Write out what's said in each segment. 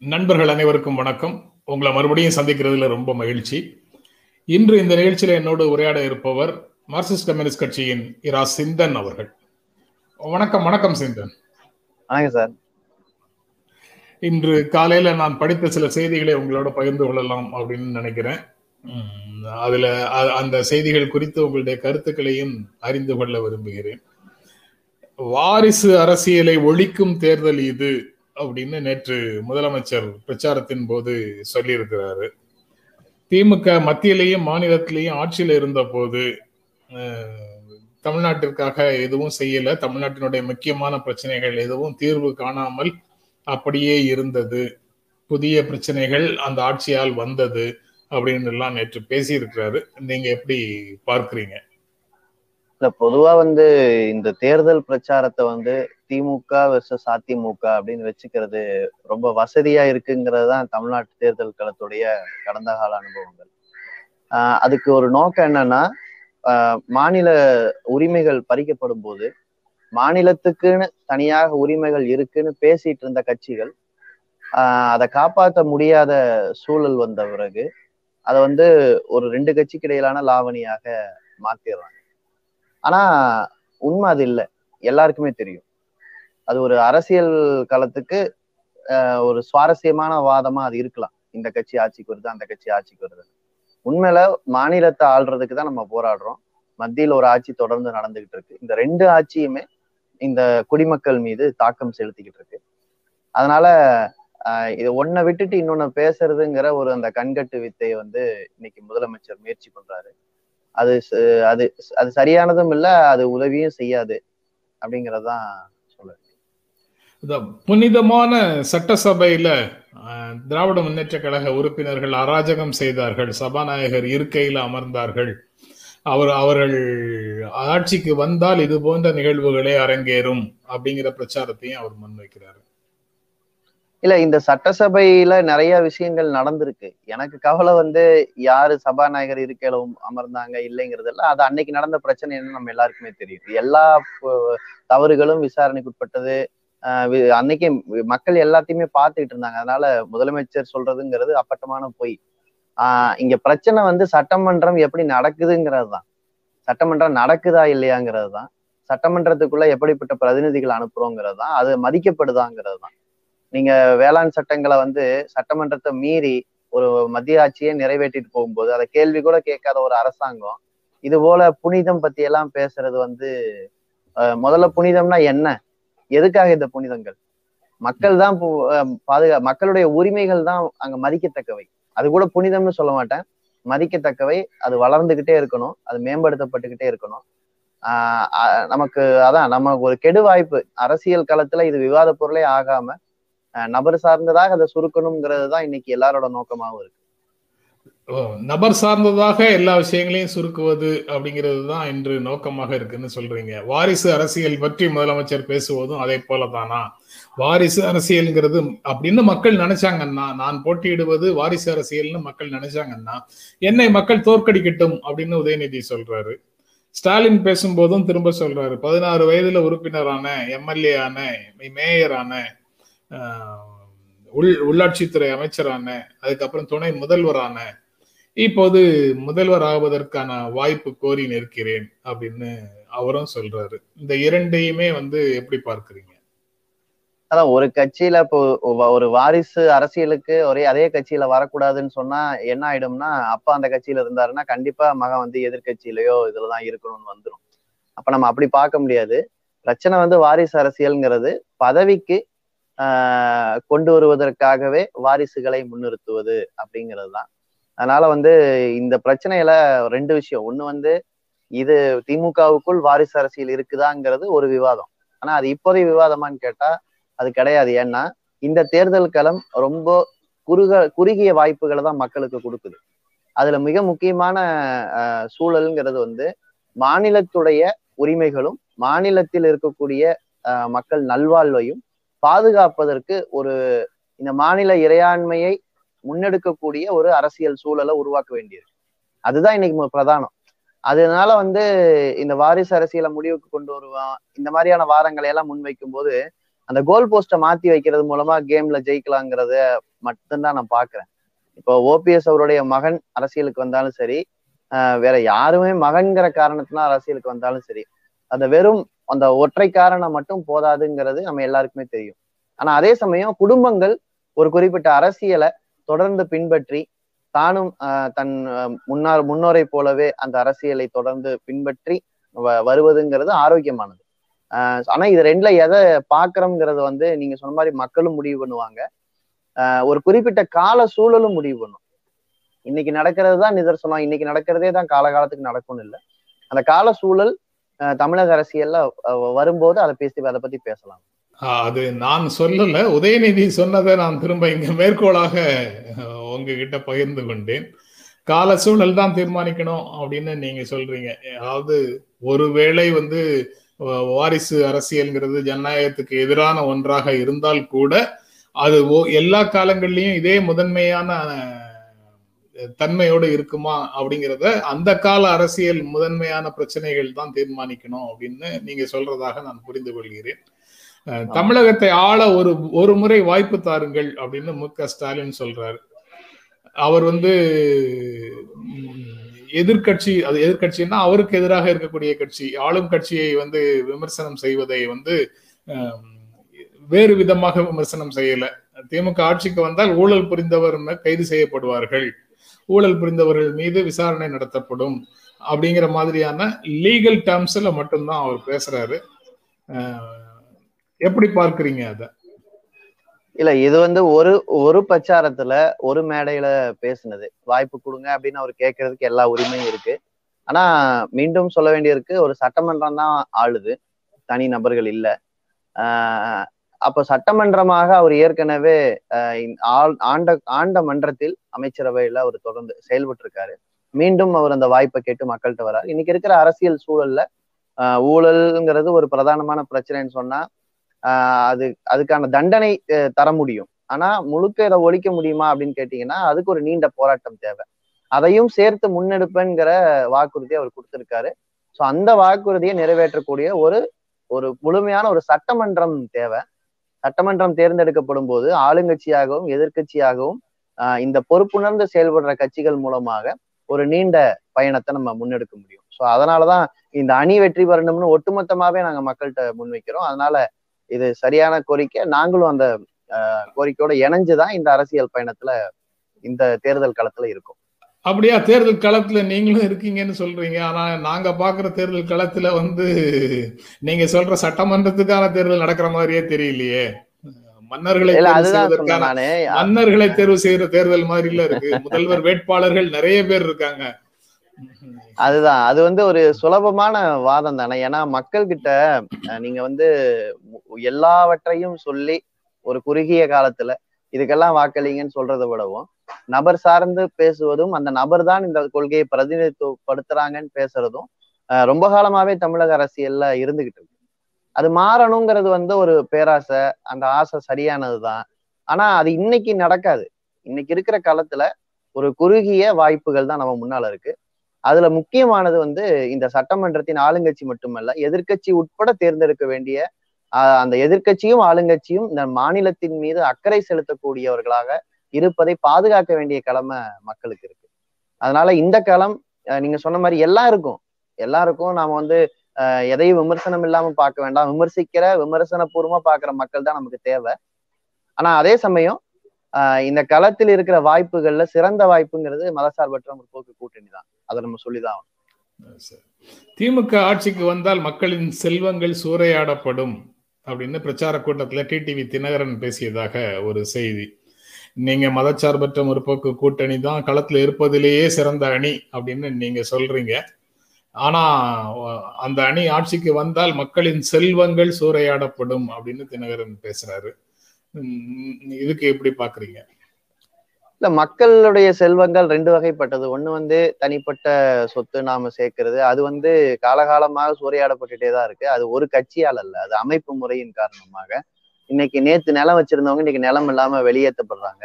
நண்பர்கள் அனைவருக்கும் வணக்கம். உங்களை மறுபடியும் சந்திக்கிறதுல ரொம்ப மகிழ்ச்சி. இன்று இந்த நிகழ்ச்சியில என்னோடு உரையாட இருப்பவர் மார்க்சிஸ்ட் கம்யூனிஸ்ட் கட்சியின் இரா சிந்தன் அவர்கள். வணக்கம் வணக்கம் சிந்தன். வணக்கம் சார். இன்று காலையில நான் படித்த சில செய்திகளை உங்களோட பகிர்ந்து கொள்ளலாம் அப்படின்னு நினைக்கிறேன். அதுல அந்த செய்திகள் குறித்து உங்களுடைய கருத்துக்களையும் அறிந்து கொள்ள விரும்புகிறேன். வாரிசு அரசியலை ஒழிக்கும் தேர்தல் இது. அப்படின்னு நேற்று முதலமைச்சர் பிரச்சாரத்தின் போது சொல்லியிருக்கிறாரு. திமுக மத்தியிலேயும் மாநிலத்திலேயும் ஆட்சியில் இருந்த போது தமிழ்நாட்டிற்காக எதுவும் செய்யல. தமிழ்நாட்டினுடைய முக்கியமான பிரச்சனைகள் எதுவும் தீர்வு காணாமல் அப்படியே இருந்தது. புதிய பிரச்சனைகள் அந்த ஆட்சியால் வந்தது அப்படின்னு எல்லாம் நேற்று பேசியிருக்கிறாரு. நீங்க எப்படி பார்க்கிறீங்க? இல்ல பொதுவா வந்து இந்த தேர்தல் பிரச்சாரத்தை வந்து திமுக வெர்சஸ் அதிமுக அப்படின்னு வச்சுக்கிறது ரொம்ப வசதியா இருக்குங்கிறது தான் தமிழ்நாட்டு தேர்தல் களத்துடைய கடந்த கால அனுபவங்கள். ஆஹ் அதுக்கு ஒரு நோக்கம் என்னன்னா ஆஹ் மாநில உரிமைகள் பறிக்கப்படும் போது மாநிலத்துக்குன்னு தனியாக உரிமைகள் இருக்குன்னு பேசிட்டு இருந்த கட்சிகள் ஆஹ் அதை காப்பாற்ற முடியாத சூழல் வந்த பிறகு அதை வந்து ஒரு ரெண்டு கட்சிக்கு இடையிலான லாவணியாக மாத்திடுறாங்க. ஆனா உண்மை அது இல்லை. எல்லாருக்குமே தெரியும். அது ஒரு அரசியல் களத்துக்கு ஒரு சுவாரஸ்யமான வாதமா அது இருக்கலாம். இந்த கட்சி ஆட்சிக்கு வருது அந்த கட்சி ஆட்சிக்கு வருது. உண்மையில மாநிலத்தை ஆள்றதுக்கு தான் நம்ம போராடுறோம். மத்தியில் ஒரு ஆட்சி தொடர்ந்து நடந்துகிட்டு இருக்கு. இந்த ரெண்டு ஆட்சியுமே இந்த குடிமக்கள் மீது தாக்கம் செலுத்திக்கிட்டு இருக்கு. அதனால இது ஒன்னை விட்டுட்டு இன்னொன்னு பேசுறதுங்கிற ஒரு அந்த கண்கட்டு வித்தையை வந்து இன்னைக்கு முதலமைச்சர் முயற்சி பண்றாரு. அது ச- அது அது சரியானதும் இல்ல அது உதவியும் செய்யாது அப்படிங்கறதுதான் இந்த புனிதமான சட்டசபையில திராவிட முன்னேற்ற கழக உறுப்பினர்கள் அராஜகம் செய்தார்கள். சபாநாயகர் இருக்கையில் அமர்ந்தார்கள். அவர் அவர்கள் ஆட்சிக்கு வந்தால் இது போன்ற நிகழ்வுகளே அரங்கேறும் அப்படிங்கிற பிரச்சாரத்தையும் அவர் முன்வைக்கிறார். இல்ல இந்த சட்டசபையில நிறைய விஷயங்கள் நடந்திருக்கு. எனக்கு கவலை வந்து யாரு சபாநாயகர் இருக்கையில அமர்ந்தாங்க இல்லைங்கிறதெல்லாம் அது அன்னைக்கு நடந்த பிரச்சனை என்ன நம்ம எல்லாருக்குமே தெரியுது எல்லா தவறுகளும் விசாரணைக்குட்பட்டது. அன்னைக்கே மக்கள் எல்லாத்தையுமே பார்த்துக்கிட்டு இருந்தாங்க. அதனால முதலமைச்சர் சொல்றதுங்கிறது அப்பட்டமான பொய். ஆஹ் இங்க பிரச்சனை வந்து சட்டமன்றம் எப்படி நடக்குதுங்கிறது தான். சட்டமன்றம் நடக்குதா இல்லையாங்கிறது தான். சட்டமன்றத்துக்குள்ள எப்படிப்பட்ட பிரதிநிதிகள் அனுப்புறோங்கிறது தான். அது மதிக்கப்படுதாங்கிறது தான். நீங்க வேளாண் சட்டங்களை வந்து சட்டமன்றத்தை மீறி ஒரு மத்திய ஆட்சியை நிறைவேற்றிட்டு போகும்போது அதை கேள்வி கூட கேட்காத ஒரு அரசாங்கம் இது போல புனிதம் பத்தி எல்லாம் பேசுறது வந்து முதல்ல புனிதம்னா என்ன? எதுக்காக இந்த புனிதங்கள்? மக்கள் தான் பு- பாதுகா மக்களுடைய உரிமைகள் தான் அங்க மதிக்கத்தக்கவை. அது கூட புனிதம்னு சொல்ல மாட்டேன். மதிக்கத்தக்கவை. அது வளர்ந்துகிட்டே இருக்கணும். அது மேம்படுத்தப்பட்டுக்கிட்டே இருக்கணும். ஆஹ் நமக்கு அதான் நம்ம ஒரு கெடு வாய்ப்பு. அரசியல் களத்துல இது விவாத பொருளே ஆகாம நபர் சார்ந்ததாக அதை சுருக்கணுங்கிறது தான் இன்னைக்கு எல்லாரோட நோக்கமாவும் இருக்கு. நபர் சார்ந்ததாக எல்லா விஷயங்களையும் சுருக்குவது அப்படிங்கிறது தான் இன்று நோக்கமாக இருக்குன்னு சொல்றீங்க. வாரிசு அரசியல் பற்றி முதலமைச்சர் பேசுவதும் அதே போலதானா? வாரிசு அரசியல்ங்கிறது அப்படின்னு மக்கள் நினைச்சாங்கன்னா நான் போட்டியிடுவது வாரிசு அரசியல்னு மக்கள் நினைச்சாங்கன்னா என்னை மக்கள் தோற்கடிக்கட்டும் அப்படின்னு உதயநிதி சொல்றாரு. ஸ்டாலின் பேசும்போதும் திரும்ப சொல்றாரு. பதினாறு வயதுல உறுப்பினரான எம்எல்ஏ ஆன மேயரான உள் உள்ளாட்சித்துறை அமைச்சரான அதுக்கப்புறம் துணை முதல்வரான இப்போது முதல்வர் ஆவதற்கான வாய்ப்பு கோரி நிற்கிறேன் அப்படின்னு அவரும் சொல்றாரு. இந்த இரண்டையுமே வந்து எப்படி பார்க்கறீங்க? அதான் ஒரு கட்சியில இப்போ ஒரு வாரிசு அரசியலுக்கு ஒரே அதே கட்சியில வரக்கூடாதுன்னு சொன்னா என்ன ஆயிடும்னா அப்பா அந்த கட்சியில இருந்தாருன்னா கண்டிப்பா மகன் வந்து எதிர்கட்சியிலயோ இதுலதான் இருக்கணும்னு வந்துடும் அப்ப நம்ம அப்படி பார்க்க முடியாது. பிரச்சனை வந்து வாரிசு அரசியல்ங்கிறது பதவிக்கு ஆஹ் கொண்டு வருவதற்காகவே வாரிசுகளை முன்னிறுத்துவது அப்படிங்கிறது தான் அதனால வந்து இந்த பிரச்சனையில ரெண்டு விஷயம். ஒண்ணு வந்து இது திமுகவுக்குள் வாரிசு அரசியல் இருக்குதாங்கிறது ஒரு விவாதம். ஆனா அது இப்போதைய விவாதமான்னு கேட்டா அது கிடையாது. ஏன்னா இந்த தேர்தல் களம் ரொம்ப குறுக குறுகிய வாய்ப்புகளை தான் மக்களுக்கு கொடுக்குது. அதுல மிக முக்கியமான சூழல்ங்கிறது வந்து மாநிலத்துடைய உரிமைகளும் மாநிலத்தில் இருக்கக்கூடிய மக்கள் நல்வாழ்வையும் பாதுகாப்பதற்கு ஒரு இந்த மாநில இறையாண்மையை முன்னெடுக்கக்கூடிய ஒரு அரசியல் சூழலை உருவாக்க வேண்டியிருக்கு. அதுதான் இன்னைக்கு பிரதானம். அதனால வந்து இந்த வாரிசு அரசியலை முடிவுக்கு கொண்டு வருவான் இந்த மாதிரியான வாரங்களை எல்லாம் முன்வைக்கும் போது அந்த கோல் போஸ்டை மாத்தி வைக்கிறது மூலமா கேம்ல ஜெயிக்கலாங்கிறத மட்டும்தான் நான் பாக்குறேன் இப்போ ஓபிஎஸ் அவருடைய மகன் அரசியலுக்கு வந்தாலும் சரி வேற யாருமே மகன்கிற காரணத்தினால அரசியலுக்கு வந்தாலும் சரி அந்த வெறும் அந்த ஒற்றை காரணம் மட்டும் போதாதுங்கிறது நம்ம எல்லாருக்குமே தெரியும். ஆனா அதே சமயம் குடும்பங்கள் ஒரு குறிப்பிட்ட அரசியலை தொடர்ந்து பின்பற்றி தானும் தன் முன்னார் முன்னோரை போலவே அந்த அரசியலை தொடர்ந்து பின்பற்றி வருவதுங்கிறது ஆரோக்கியமானது. ஆனா இது ரெண்டுல எதை பாக்குறோம்ங்கிறது வந்து நீங்க சொன்ன மாதிரி மக்களும் முடிவு பண்ணுவாங்க. ஒரு குறிப்பிட்ட கால சூழலும் முடிவு பண்ணும். இன்னைக்கு நடக்கிறது தான் நிதர்சனம் இன்னைக்கு நடக்கிறதே தான் காலகாலத்துக்கு நடக்கும்னு இல்லை. அந்த கால சூழல் தமிழக அரசியல்ல வரும்போது அதை பேசி அதை பத்தி பேசலாம். அது நான் சொல்லல. உதயநிதி சொன்னதை நான் திரும்ப இங்க மேற்கோளாக உங்ககிட்ட பகிர்ந்து கொண்டேன். கால சூழல் தான் தீர்மானிக்கணும் அப்படின்னு நீங்க சொல்றீங்க. அதாவது ஒருவேளை வந்து வாரிசு அரசியல்ங்கிறது ஜனநாயகத்துக்கு எதிரான ஒன்றாக இருந்தால் கூட அது எல்லா காலங்கள்லயும் இதே முதன்மையான தன்மையோடு இருக்குமா அப்படிங்கிறத அந்த கால அரசியல் முதன்மையான பிரச்சனைகள் தான் தீர்மானிக்கணும் அப்படின்னு நீங்க சொல்றதாக நான் புரிந்து கொள்கிறேன். தமிழகத்தை ஆள ஒரு ஒரு முறை வாய்ப்பு தாருங்கள் அப்படின்னு மு க ஸ்டாலின் சொல்றாரு. அவர் வந்து எதிர்கட்சி அது எதிர்கட்சின்னா அவருக்கு எதிராக இருக்கக்கூடிய கட்சி. ஆளும் கட்சியை வந்து விமர்சனம் செய்வதை வந்து வேறு விதமாக விமர்சனம் செய்யல. திமுக ஆட்சிக்கு வந்தால் ஊழல் புரிந்தவர் கைது செய்யப்படுவார்கள். ஊழல் புரிந்தவர்கள் மீது விசாரணை நடத்தப்படும் அப்படிங்கிற மாதிரியான லீகல் டேர்ம்ஸ்ல மட்டும்தான் அவர் பேசுறாரு. எப்படி பார்க்கறீங்க அத? இல்ல இது வந்து ஒரு ஒரு பிரச்சாரத்துல ஒரு மேடையில பேசுனது. வாய்ப்பு கொடுங்க அப்படின்னு அவர் கேட்கறதுக்கு எல்லா உரிமையும் இருக்கு. ஆனா மீண்டும் சொல்ல வேண்டியிருக்கு ஒரு சட்டமன்றம் தான் ஆளுது. தனி நபர்கள் இல்ல. ஆஹ் அப்ப சட்டமன்றமாக அவர் ஏற்கனவே ஆண்ட ஆண்ட மன்றத்தில் அமைச்சரவையில அவர் தொடர்ந்து செயல்பட்டு இருக்காரு மீண்டும் அவர் அந்த வாய்ப்பை கேட்டு மக்கள்கிட்ட வரார். இன்னைக்கு இருக்கிற அரசியல் சூழல்ல ஊழல்ங்கிறது ஒரு பிரதானமான பிரச்சனைன்னு சொன்னா அது அதுக்கான தண்டனை தர முடியும். ஆனா முழுக்க இதை ஒழிக்க முடியுமா அப்படின்னு கேட்டீங்கன்னா அதுக்கு ஒரு நீண்ட போராட்டம் தேவை. அதையும் சேர்த்து முன்னெடுப்பேங்கிற வாக்குறுதி அவர் கொடுத்திருக்காரு. ஸோ அந்த வாக்குறுதியை நிறைவேற்றக்கூடிய ஒரு ஒரு முழுமையான ஒரு சட்டமன்றம் தேவை. சட்டமன்றம் தேர்ந்தெடுக்கப்படும் போது ஆளுங்கட்சியாகவும் எதிர்கட்சியாகவும் இந்த பொறுப்புணர்ந்து செயல்படுற கட்சிகள் மூலமாக ஒரு நீண்ட பயணத்தை நம்ம முன்னெடுக்க முடியும். ஸோ அதனாலதான் இந்த அணி வெற்றி பெறணும்னு ஒட்டுமொத்தமாவே நாங்க மக்கள்கிட்ட முன்வைக்கிறோம். அதனால இது சரியான கோரிக்கை. நாங்களும் அந்த கோரிக்கையோட இணைஞ்சுதான் இந்த அரசியல் பயணத்துல இந்த தேர்தல் களத்துல இருக்கும். அப்படியா? தேர்தல் களத்துல நீங்களும் இருக்கீங்கன்னு சொல்றீங்க. ஆனா நாங்க பாக்குற தேர்தல் களத்துல வந்து நீங்க சொல்ற சட்டமன்றத்துக்கான தேர்தல் நடக்கிற மாதிரியே தெரியலையே. மன்னர்களை மன்னர்களை தேர்வு செய்யற தேர்தல் மாதிரி இல்ல இருக்கு. முதல்வர் வேட்பாளர்கள் நிறைய பேர் இருக்காங்க. அதுதான். அது வந்து ஒரு சுலபமான வாதம் தானே. ஏன்னா மக்கள் கிட்ட நீங்க வந்து எல்லாவற்றையும் சொல்லி ஒரு குறுகிய காலத்துல இதுக்கெல்லாம் வாக்களிங்கன்னு சொல்றதை விடவும் நபர் சார்ந்து பேசுவதும் அந்த நபர் தான் இந்த கொள்கையை பிரதிநிதித்துவப்படுத்துறாங்கன்னு பேசுறதும் ரொம்ப காலமாவே தமிழக அரசியல்ல இருந்துகிட்டு இருக்கு. அது மாறணுங்கிறது வந்து ஒரு பேராசை அந்த ஆசை சரியானதுதான் ஆனா அது இன்னைக்கு நடக்காது. இன்னைக்கு இருக்கிற காலத்துல ஒரு குறுகிய வாய்ப்புகள் தான் நம்ம முன்னால இருக்கு. அதுல முக்கியமானது வந்து இந்த சட்டமன்றத்தின் ஆளுங்கட்சி மட்டுமல்ல எதிர்கட்சி உட்பட தேர்ந்தெடுக்க வேண்டிய அந்த எதிர்கட்சியும் ஆளுங்கட்சியும் இந்த மாநிலத்தின் மீது அக்கறை செலுத்தக்கூடியவர்களாக இருப்பதை பாதுகாக்க வேண்டிய கடமை மக்களுக்கு இருக்கு. அதனால இந்த களம் நீங்க சொன்ன மாதிரி எல்லாருக்கும் எல்லாருக்கும் நாம வந்து எதையும் விமர்சனம் இல்லாம பார்க்க வேண்டாம். விமர்சிக்கிற விமர்சன பூர்வமா பாக்குற மக்கள் தான் நமக்கு தேவை. ஆனா அதே சமயம் இந்த களத்தில் இருக்கிற வாய்ப்புகள்ல சிறந்த வாய்ப்புங்கிறது மதசார்பற்ற முற்போக்கு கூட்டணி தான். அதை நம்ம சொல்லிதான் திமுக ஆட்சிக்கு வந்தால் மக்களின் செல்வங்கள் சூறையாடப்படும் அப்படின்னு பிரச்சார கூட்டத்துல டிடிவி தினகரன் பேசியதாக ஒரு செய்தி. நீங்க மதச்சார்பற்ற முற்போக்கு கூட்டணி தான் களத்துல இருப்பதிலேயே சிறந்த அணி அப்படின்னு நீங்க சொல்றீங்க. ஆனா அந்த அணி ஆட்சிக்கு வந்தால் மக்களின் செல்வங்கள் சூறையாடப்படும் அப்படின்னு தினகரன் பேசுறாரு. இதுக்கு எப்படி பாக்குறீங்க? இல்ல மக்களுடைய செல்வங்கள் ரெண்டு வகைப்பட்டது. ஒண்ணு வந்து தனிப்பட்ட சொத்து நாம சேர்க்கிறது. அது வந்து காலகாலமாக சூறையாடப்பட்டுட்டே தான் இருக்கு. அது ஒரு கட்சியால் அல்ல. அது அமைப்பு முறையின் காரணமாக. இன்னைக்கு நேத்து நிலம் வச்சிருந்தவங்க இன்னைக்கு நிலம் இல்லாம வெளியேற்றப்படுறாங்க.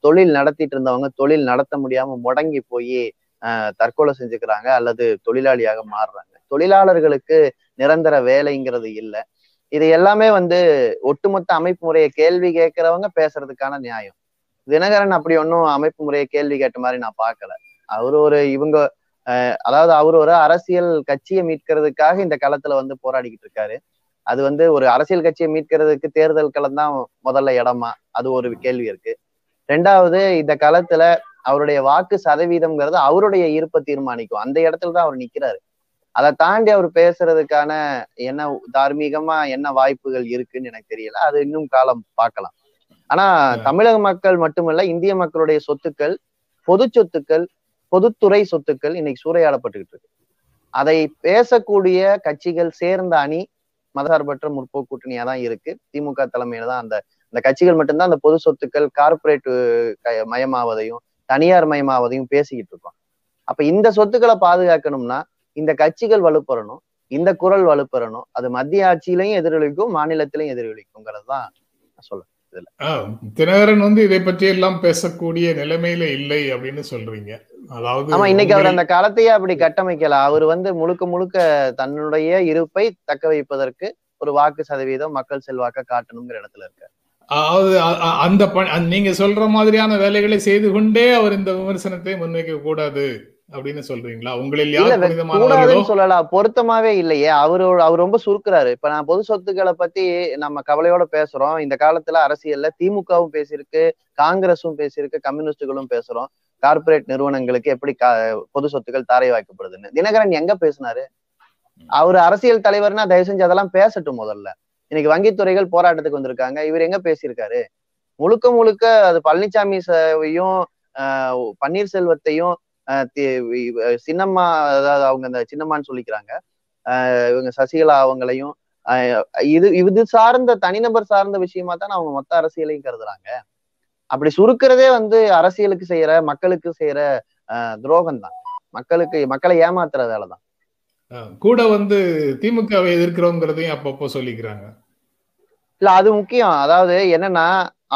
தொழில் நடத்திட்டு இருந்தவங்க தொழில் நடத்த முடியாம முடங்கி போய் ஆஹ் தற்கொலை செஞ்சுக்கிறாங்க அல்லது தொழிலாளியாக மாறுறாங்க. தொழிலாளர்களுக்கு நிரந்தர வேலைங்கிறது இல்லை. இது எல்லாமே வந்து ஒட்டுமொத்த அமைப்பு முறையை கேள்வி கேட்கிறவங்க பேசுறதுக்கான நியாயம். தினகரன் அப்படி ஒன்றும் அமைப்பு முறையை கேள்வி கேட்ட மாதிரி நான் பார்க்கல. அவர் ஒரு இவங்க அதாவது அவர் ஒரு அரசியல் கட்சியை மீட்கிறதுக்காக இந்த களத்துல வந்து போராடிக்கிட்டு இருக்காரு. அது வந்து ஒரு அரசியல் கட்சியை மீட்கிறதுக்கு தேர்தல் களம் தான் முதல்ல இடமா? அது ஒரு கேள்வி இருக்கு. ரெண்டாவது இந்த களத்துல அவருடைய வாக்கு சதவீதம்ங்கிறது அவருடைய இருப்பை தீர்மானிக்கும். அந்த இடத்துல தான் அவர் நிக்கிறாரு. அதை தாண்டி அவர் பேசுறதுக்கான என்ன தார்மீகமா என்ன வாய்ப்புகள் இருக்குன்னு எனக்கு தெரியல. அது இன்னும் காலம் பார்க்கலாம். ஆனா தமிழக மக்கள் மட்டுமல்ல இந்திய மக்களுடைய சொத்துக்கள் பொது சொத்துக்கள் பொதுத்துறை சொத்துக்கள் இன்னைக்கு சூறையாடப்பட்டுக்கிட்டு இருக்கு. அதை பேசக்கூடிய கட்சிகள் சேர்ந்த அணி மதசார்பற்ற முற்போக்கு கூட்டணியா தான் இருக்கு. திமுக தலைமையில தான் அந்த அந்த கட்சிகள் மட்டும்தான் அந்த பொது சொத்துக்கள் கார்பரேட் மயமாவதையும் தனியார் மயமாவதையும் பேசிக்கிட்டு இருக்கோம். அப்ப இந்த சொத்துக்களை பாதுகாக்கணும்னா இந்த கட்சிகள் வலுப்பெறணும் இந்த குரல் வலுப்பெறணும் அது மத்திய ஆட்சியிலையும் எதிரொலிக்கும் மாநிலத்திலையும் எதிரொலிக்குங்கிறது தான் இதுல. தினகரன் வந்து இதை பற்றி எல்லாம் பேசக்கூடிய நிலைமையில இல்லை அப்படின்னு சொல்றீங்க. அதாவது ஆமா இன்னைக்கு அவர் அந்த காலத்தையே அப்படி கட்டமைக்கல. அவர் வந்து முழுக்க முழுக்க தன்னுடைய இருப்பை தக்க வைப்பதற்கு ஒரு வாக்கு சதவீதம் மக்கள் செல்வாக்க காட்டணுங்கிற இடத்துல இருக்காரு. அதாவது அந்த நீங்க சொல்ற மாதிரியான வேலைகளை செய்து கொண்டே அவர் இந்த விமர்சனத்தை முன்வைக்க கூடாது. அப்படின்னு சொல்றீங்களா? உங்களில் யார் சொல்லலாம். பொருத்தமாவே இல்லையே. அவரு அவர் ரொம்ப சுருக்குறாரு. இப்ப நான் பொது சொத்துக்களை பத்தி நம்ம கவலையோட பேசுறோம். இந்த காலத்துல அரசியல்ல திமுகவும் பேசியிருக்கு காங்கிரஸும் பேசியிருக்கு கம்யூனிஸ்டுகளும் பேசுறோம். கார்பரேட் நிறுவனங்களுக்கு எப்படி பொது சொத்துக்கள் தாரை வாய்க்கப்படுதுன்னு. தினகரன் எங்க பேசினாரு? அவர் அரசியல் தலைவர்னா தயவு செஞ்சு அதெல்லாம் பேசட்டும் முதல்ல. இன்னைக்கு வங்கித்துறைகள் போராட்டத்துக்கு வந்திருக்காங்க. இவர் எங்க பேசியிருக்காரு? முழுக்க முழுக்க அது பழனிசாமியையும் பன்னீர்செல்வத்தையும் சின்னம்மா அதாவது அவங்க அந்த சின்னம்மான்னு சொல்லிக்கிறாங்க. இவங்க சசிகலா அவங்களையும் இது இது சார்ந்த தனிநபர் சார்ந்த விஷயமா தான் அவங்க மொத்த அரசியலையும் கருதுறாங்க. அப்படி சுருக்கிறதே வந்து அரசியலுக்கு செய்யற மக்களுக்கு செய்யற துரோகம் தான். மக்களுக்கு மக்களை ஏமாத்துற வேலை தான் கூட வந்து திமுகவை எதிர்க்கிறோங்கிறதையும் அப்பப்போ சொல்லிக்கிறாங்க. இல்ல அது முக்கியம். அதாவது என்னன்னா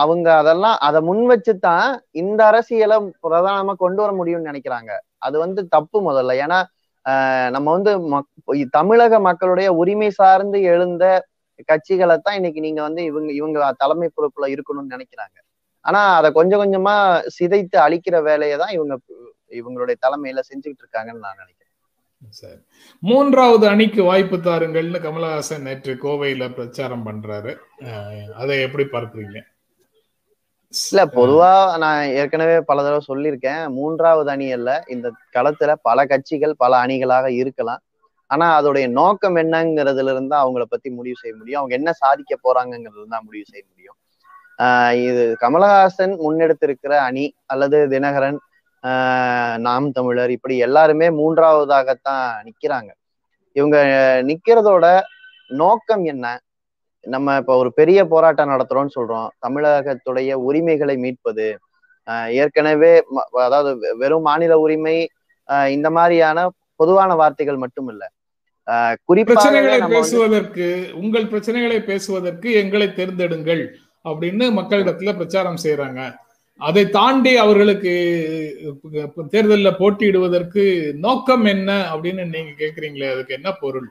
அவங்க அதெல்லாம் அதை முன் வச்சுதான் இந்த அரசியலை பிரதானமா கொண்டு வர முடியும்னு நினைக்கிறாங்க. அது வந்து தப்பு முதல்ல. ஏன்னா நம்ம வந்து தமிழக மக்களுடைய உரிமை சார்ந்து எழுந்த கட்சிகளை தான் இன்னைக்கு நீங்க வந்து இவங்க இவங்க தலைமை பொறுப்புல இருக்கணும்னு நினைக்கிறாங்க. ஆனா அதை கொஞ்சம் கொஞ்சமா சிதைத்து அழிக்கிற வேலையை தான் இவங்க இவங்களுடைய தலைமையில செஞ்சுக்கிட்டு இருக்காங்கன்னு நான் நினைக்கிறேன். சரி. மூன்றாவது அணிக்கு வாய்ப்பு தாருங்கள்னு கமலஹாசன் நேற்று கோவையில பிரச்சாரம் பண்றாரு. அதை எப்படி பார்க்குறீங்க? இல்ல பொதுவா நான் ஏற்கனவே பல தடவை சொல்லியிருக்கேன். மூன்றாவது அணி அல்ல இந்த களத்துல பல கட்சிகள் பல அணிகளாக இருக்கலாம். ஆனா அதோடைய நோக்கம் என்னங்கிறதுல இருந்து அவங்கள பத்தி முடிவு செய்ய முடியும். அவங்க என்ன சாதிக்க போறாங்கிறது தான் முடிவு செய்ய முடியும். ஆஹ் இது கமலஹாசன் முன்னெடுத்திருக்கிற அணி அல்லது தினகரன் நாம் தமிழர் இப்படி எல்லாருமே மூன்றாவதாகத்தான் நிக்கிறாங்க. இவங்க நிக்கிறதோட நோக்கம் என்ன? நம்ம இப்ப ஒரு பெரிய போராட்டம் நடத்துறோம்னு சொல்றோம். தமிழகத்துடைய உரிமைகளை மீட்பது ஏற்கனவே அதாவது வெறும் மாநில உரிமை இந்த மாதிரியான பொதுவான வார்த்தைகள் மட்டும் இல்ல பிரச்சனைகளை பேசுவதற்கு உங்கள் பிரச்சனைகளை பேசுவதற்கு எங்களை தேர்ந்தெடுங்கள் அப்படின்னு மக்களிடத்துல பிரச்சாரம் செய்யறாங்க அதை தாண்டி அவர்களுக்கு தேர்தலில் போட்டியிடுவதற்கு நோக்கம் என்ன அப்படின்னு நீங்க கேக்குறீங்களே அதுக்கு என்ன பொருள்?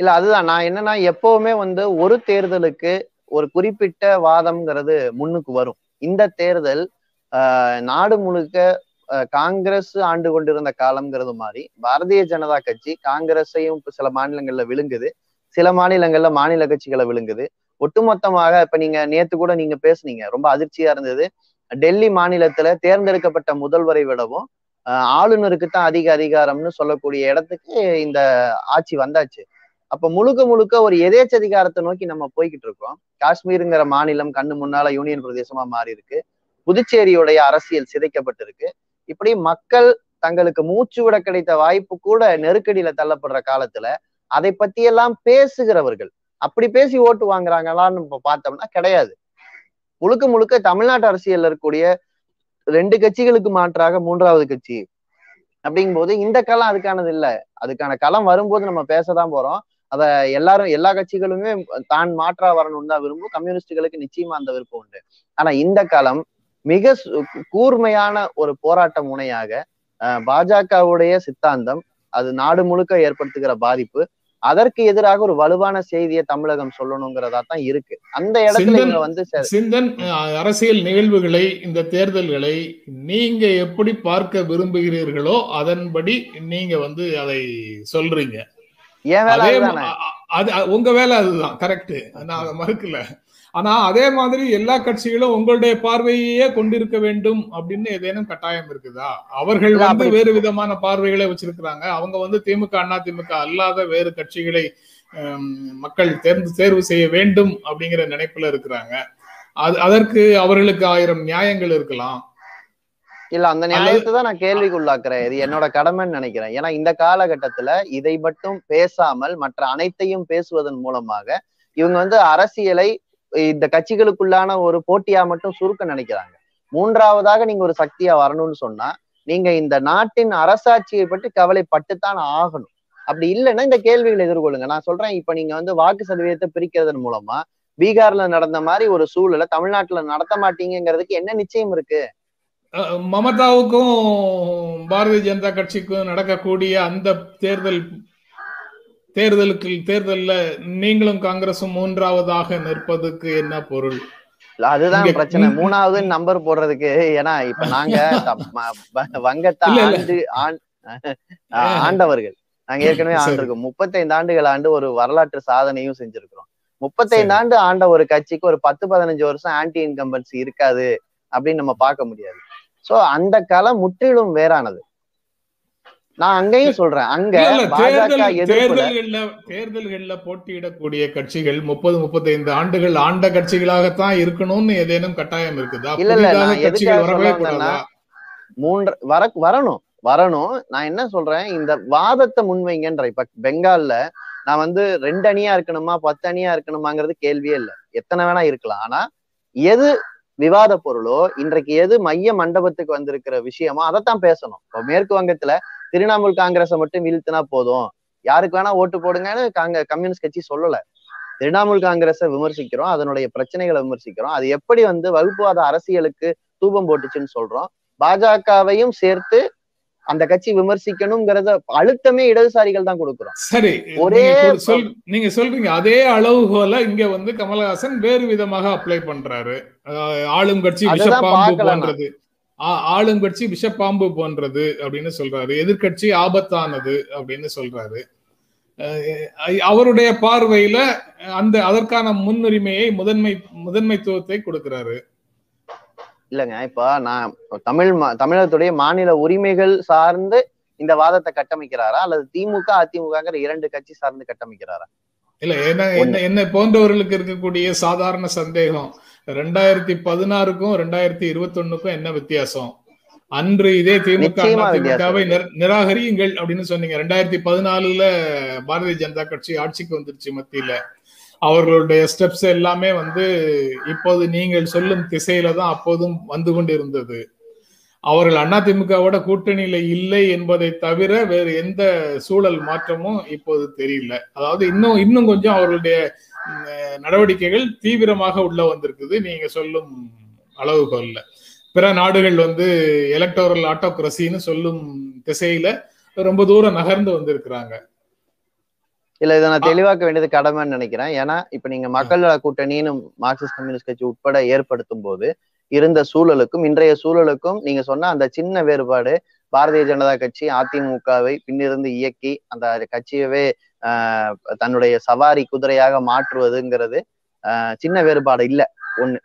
இல்ல அதுதான். நான் என்னன்னா எப்பவுமே வந்து ஒரு தேர்தலுக்கு ஒரு குறிப்பிட்ட வாதம்ங்கிறது முன்னுக்கு வரும். இந்த தேர்தல் நாடு முழுக்க காங்கிரஸ் ஆண்டு கொண்டிருந்த காலம்ங்கிறது மாதிரி பாரதிய ஜனதா கட்சி காங்கிரஸையும் சில மாநிலங்கள்ல விழுங்குது. சில மாநிலங்கள்ல மாநில கட்சிகளை விழுங்குது. ஒட்டுமொத்தமாக இப்ப நீங்க நேத்து கூட நீங்க பேசுனீங்க. ரொம்ப அதிர்ச்சியா இருந்தது. டெல்லி மாநிலத்துல தேர்ந்தெடுக்கப்பட்ட முதல்வரை விடவும் ஆளுநருக்கு தான் அதிக அதிகாரம்னு சொல்லக்கூடிய இடத்துக்கு இந்த ஆட்சி வந்தாச்சு. அப்ப முழுக்க முழுக்க ஒரு எதேச்சதிகாரத்தை நோக்கி நம்ம போய்கிட்டு இருக்கோம். காஷ்மீருங்கிற மாநிலம் கண்ணு முன்னால யூனியன் பிரதேசமா மாறி இருக்கு புதுச்சேரியுடைய அரசியல் சிதைக்கப்பட்டிருக்கு. இப்படி மக்கள் தங்களுக்கு மூச்சு விட கிடைத்த வாய்ப்பு கூட நெருக்கடியில தள்ளப்படுற காலத்துல அதை பத்தியெல்லாம் பேசுகிறவர்கள். அப்படி பேசி ஓட்டு வாங்குறாங்களான்னு இப்போ பார்த்தோம்னா கிடையாது. முழுக்க முழுக்க தமிழ்நாட்டு அரசியல்ல இருக்கக்கூடிய ரெண்டு கட்சிகளுக்கு மாற்றாக மூன்றாவது கட்சி அப்படிங்கும் போது இந்த களம் அதுக்கானது இல்ல. அதுக்கான களம் வரும்போது நம்ம பேசதான் போறோம். அத எல்லாரும் எல்லா கட்சிகளுமே தான் மாற்றா வரணும்னு தான் விரும்பும். கம்யூனிஸ்டுகளுக்கு நிச்சயமா அந்த விருப்பம் உண்டு. ஆனா இந்த களம் மிக கூர்மையான ஒரு போராட்ட முனையாக பாஜகவுடைய சித்தாந்தம் அது நாடு முழுக்க ஏற்படுத்துகிற பாதிப்பு அதற்கு எதிராக ஒரு வலுவான செய்தியை தமிழகம் சொல்லணுங்கிறதா தான் இருக்கு. அந்த இடத்துல இவங்க வந்து சிந்தன் அரசியல் நிகழ்வுகளை இந்த தேர்தல்களை நீங்க எப்படி பார்க்க விரும்புகிறீர்களோ அதன்படி நீங்க வந்து அதை சொல்றீங்க. வேலை அதே உங்க வேலை அதுதான் கரெக்ட் நான் அதை மறுக்கல. ஆனா அதே மாதிரி எல்லா கட்சிகளும் உங்களுடைய பார்வையே கொண்டிருக்க வேண்டும் அப்படின்னு ஏதேனும் கட்டாயம் இருக்குதா? அவர்கள் வந்து வேறு விதமான பார்வைகளை வச்சிருக்கிறாங்க. அவங்க வந்து திமுக அண்ணா திமுக அல்லாத வேறு கட்சிகளை மக்கள் தேர்ந்து தேர்வு செய்ய வேண்டும் அப்படிங்கிற நினைப்புல இருக்கிறாங்க. அது அதற்கு அவர்களுக்கு ஆயிரம் நியாயங்கள் இருக்கலாம். இல்ல அந்த நியாயத்தை தான் நான் கேள்விக்குள்ளாக்குறேன். இது என்னோட கடமைன்னு நினைக்கிறேன். ஏன்னா இந்த காலகட்டத்துல இதை மட்டும் பேசாமல் மற்ற அனைத்தையும் பேசுவதன் மூலமாக இவங்க வந்து அரசியலை இந்த கட்சிகளுக்குள்ளான ஒரு போட்டியா மட்டும் சுருக்க நினைக்கிறாங்க. மூன்றாவதாக நீங்க ஒரு சக்தியா வரணும்னு சொன்னா நீங்க இந்த நாட்டின் அரசாட்சியை பற்றி கவலைப்பட்டுத்தான் ஆகணும். அப்படி இல்லைன்னா இந்த கேள்விகளை எதிர்கொள்ளுங்க. நான் சொல்றேன் இப்ப நீங்க வந்து வாக்கு சதவீதத்தை பிரிக்கிறதன் மூலமா பீகார்ல நடந்த மாதிரி ஒரு சூழலை தமிழ்நாட்டுல நடத்த மாட்டீங்கிறதுக்கு என்ன நிச்சயம் இருக்கு? மமதாவுக்கும் பாரதிய ஜனதா கட்சிக்கும் நடக்கக்கூடிய அந்த தேர்தல் தேர்தலுக்கு தேர்தல்ல நீங்களும் காங்கிரசும் மூன்றாவதாக நிற்பதுக்கு என்ன பொருள் அதுதான் பிரச்சனை. மூணாவது நம்பர் போடுறதுக்கு ஏன்னா இப்ப நாங்க த- ம- வ- வங்கத்தை இல்ல, இல்ல. ஆண்டு ஆண்- ஆஹ் ஆண்டவர்கள் நாங்க ஏற்கனவே. ஆண்டிருக்கோம் முப்பத்தைந்து ஆண்டுகள் ஆண்டு ஒரு வரலாற்று சாதனையும் செஞ்சிருக்கிறோம் முப்பத்தைந்து. ஆண்டு ஆண்ட ஒரு கட்சிக்கு ஒரு பத்து பதினஞ்சு வருஷம் ஆன்டி இன்கம்பன்சி இருக்காது அப்படின்னு நம்ம பார்க்க முடியாது சோ அந்த களம் முற்றிலும் வேறானது நான் அங்கேயும் சொல்றேன். அங்க தேர்தல்கள்ல தேர்தல்கள்ல போட்டியிடக்கூடிய கட்சிகள் முப்பது முப்பத்தைந்து ஆண்டுகள் ஆண்ட கட்சிகளாகத்தான் இருக்கணும்னு ஏதேனும் கட்டாயம் இருக்குதா? இல்ல, இல்ல, கட்சிகள் வரவே மூன்று வர வரணும் வரணும். நான் என்ன சொல்றேன்? இந்த வாதத்தை முன்வைங்கன்ற இப்ப பெங்கால்ல நான் வந்து ரெண்டு அணியா இருக்கணுமா பத்து அணியா இருக்கணுமாங்கிறது கேள்வியே இல்லை. எத்தனை வேணா இருக்கலாம். ஆனா எது விவாத பொருளோ இன்றைக்கு எது மைய மண்டபத்துக்கு வந்திருக்கிற விஷயமோ அதைத்தான் பேசணும். இப்போ மேற்கு வங்கத்துல திரிணாமுல் காங்கிரஸை மட்டும் வீழ்த்தினா போதும். யாருக்கு வேணா ஓட்டு போடுங்கன்னு காங்க கம்யூனிஸ்ட் கட்சி சொல்லல. திரிணாமுல் காங்கிரஸை விமர்சிக்கிறோம் அதனுடைய பிரச்சனைகளை விமர்சிக்கிறோம். அது எப்படி வந்து வகுப்புவாத அரசியலுக்கு தூபம் போட்டுச்சுன்னு சொல்றோம். பாஜகவையும் சேர்த்து அந்த கட்சி விமர்சிக்கணுங்கிறத அழுத்தமே இடதுசாரிகள் தான் கொடுக்குறோம். சரி ஒரே சொல் நீங்க சொல்றீங்க அதே அளவுகோல இங்க வந்து கமலஹாசன் வேறு விதமாக அப்ளை பண்றாரு. ஆளும் கட்சி அதுதான் விஷப்பாம்பு. போன்றது அப்படின்னு சொல்றாரு. எதிர்க்கட்சி ஆபத்தானது அப்படின்னு சொல்றாரு. அவருடைய பார்வையில அந்த அதற்கான முன்னுரிமையை முதன்மை முதன்மைத்துவத்தை கொடுக்கிறாரு. இல்லைங்க இப்ப நான் தமிழ் தமிழகத்துடைய மாநில உரிமைகள் சார்ந்து இந்த வாதத்தை கட்டமைக்கிறாரா? அல்லது திமுக அதிமுகங்கிற இரண்டு கட்சி சார்ந்து கட்டமைக்கிறாரா? இல்ல என்ன என்ன என்ன போன்றவர்களுக்கு இருக்கக்கூடிய சாதாரண சந்தேகம். ரெண்டாயிரத்தி பதினாறுக்கும் ரெண்டாயிரத்தி இருபத்தி ஒண்ணுக்கும் என்ன வித்தியாசம்? அன்று இதே திமுக நிச்சயமா திமுகவை வித்தியாசம். நிராகரியுங்கள் அப்படின்னு சொன்னீங்க. ரெண்டாயிரத்தி பதினாலுல பாரதிய ஜனதா கட்சி ஆட்சிக்கு வந்துருச்சு மத்தியில. அவர்களுடைய ஸ்டெப்ஸ் எல்லாமே வந்து இப்போது நீங்கள் சொல்லும் திசையில தான் அப்போதும் வந்து கொண்டு இருந்தது அவர்கள் அதிமுகவோட கூட்டணியில இல்லை என்பதை தவிர வேறு எந்த சூழல் மாற்றமும் இப்போது தெரியல. அதாவது இன்னும் இன்னும் கொஞ்சம் அவர்களுடைய நடவடிக்கைகள் தீவிரமாக உள்ள வந்திருக்குது. நீங்க சொல்லும் அளவுகோல்ல பிற நாடுகள் வந்து எலக்டோரல் ஆட்டோக்ரஸின்னு சொல்லும் திசையில ரொம்ப தூரம் நகர்ந்து வந்திருக்கிறாங்க. இல்ல இதை நான் தெளிவாக்க வேண்டியது கடமைன்னு நினைக்கிறேன். ஏன்னா இப்ப நீங்க மக்கள் கூட்டணின்னு மார்க்சிஸ்ட் கம்யூனிஸ்ட் கட்சி உட்பட ஏற்படுத்தும் போது இருந்த சூழலுக்கும் இன்றைய சூழலுக்கும் நீங்க சொன்ன அந்த சின்ன வேறுபாடு பாரதிய ஜனதா கட்சி அதிமுகவை பின்னிருந்து இயக்கி அந்த கட்சியவே தன்னுடைய சவாரி குதிரையாக மாற்றுவதுங்கிறது ஆஹ் சின்ன வேறுபாடு இல்ல. ஒண்ணு.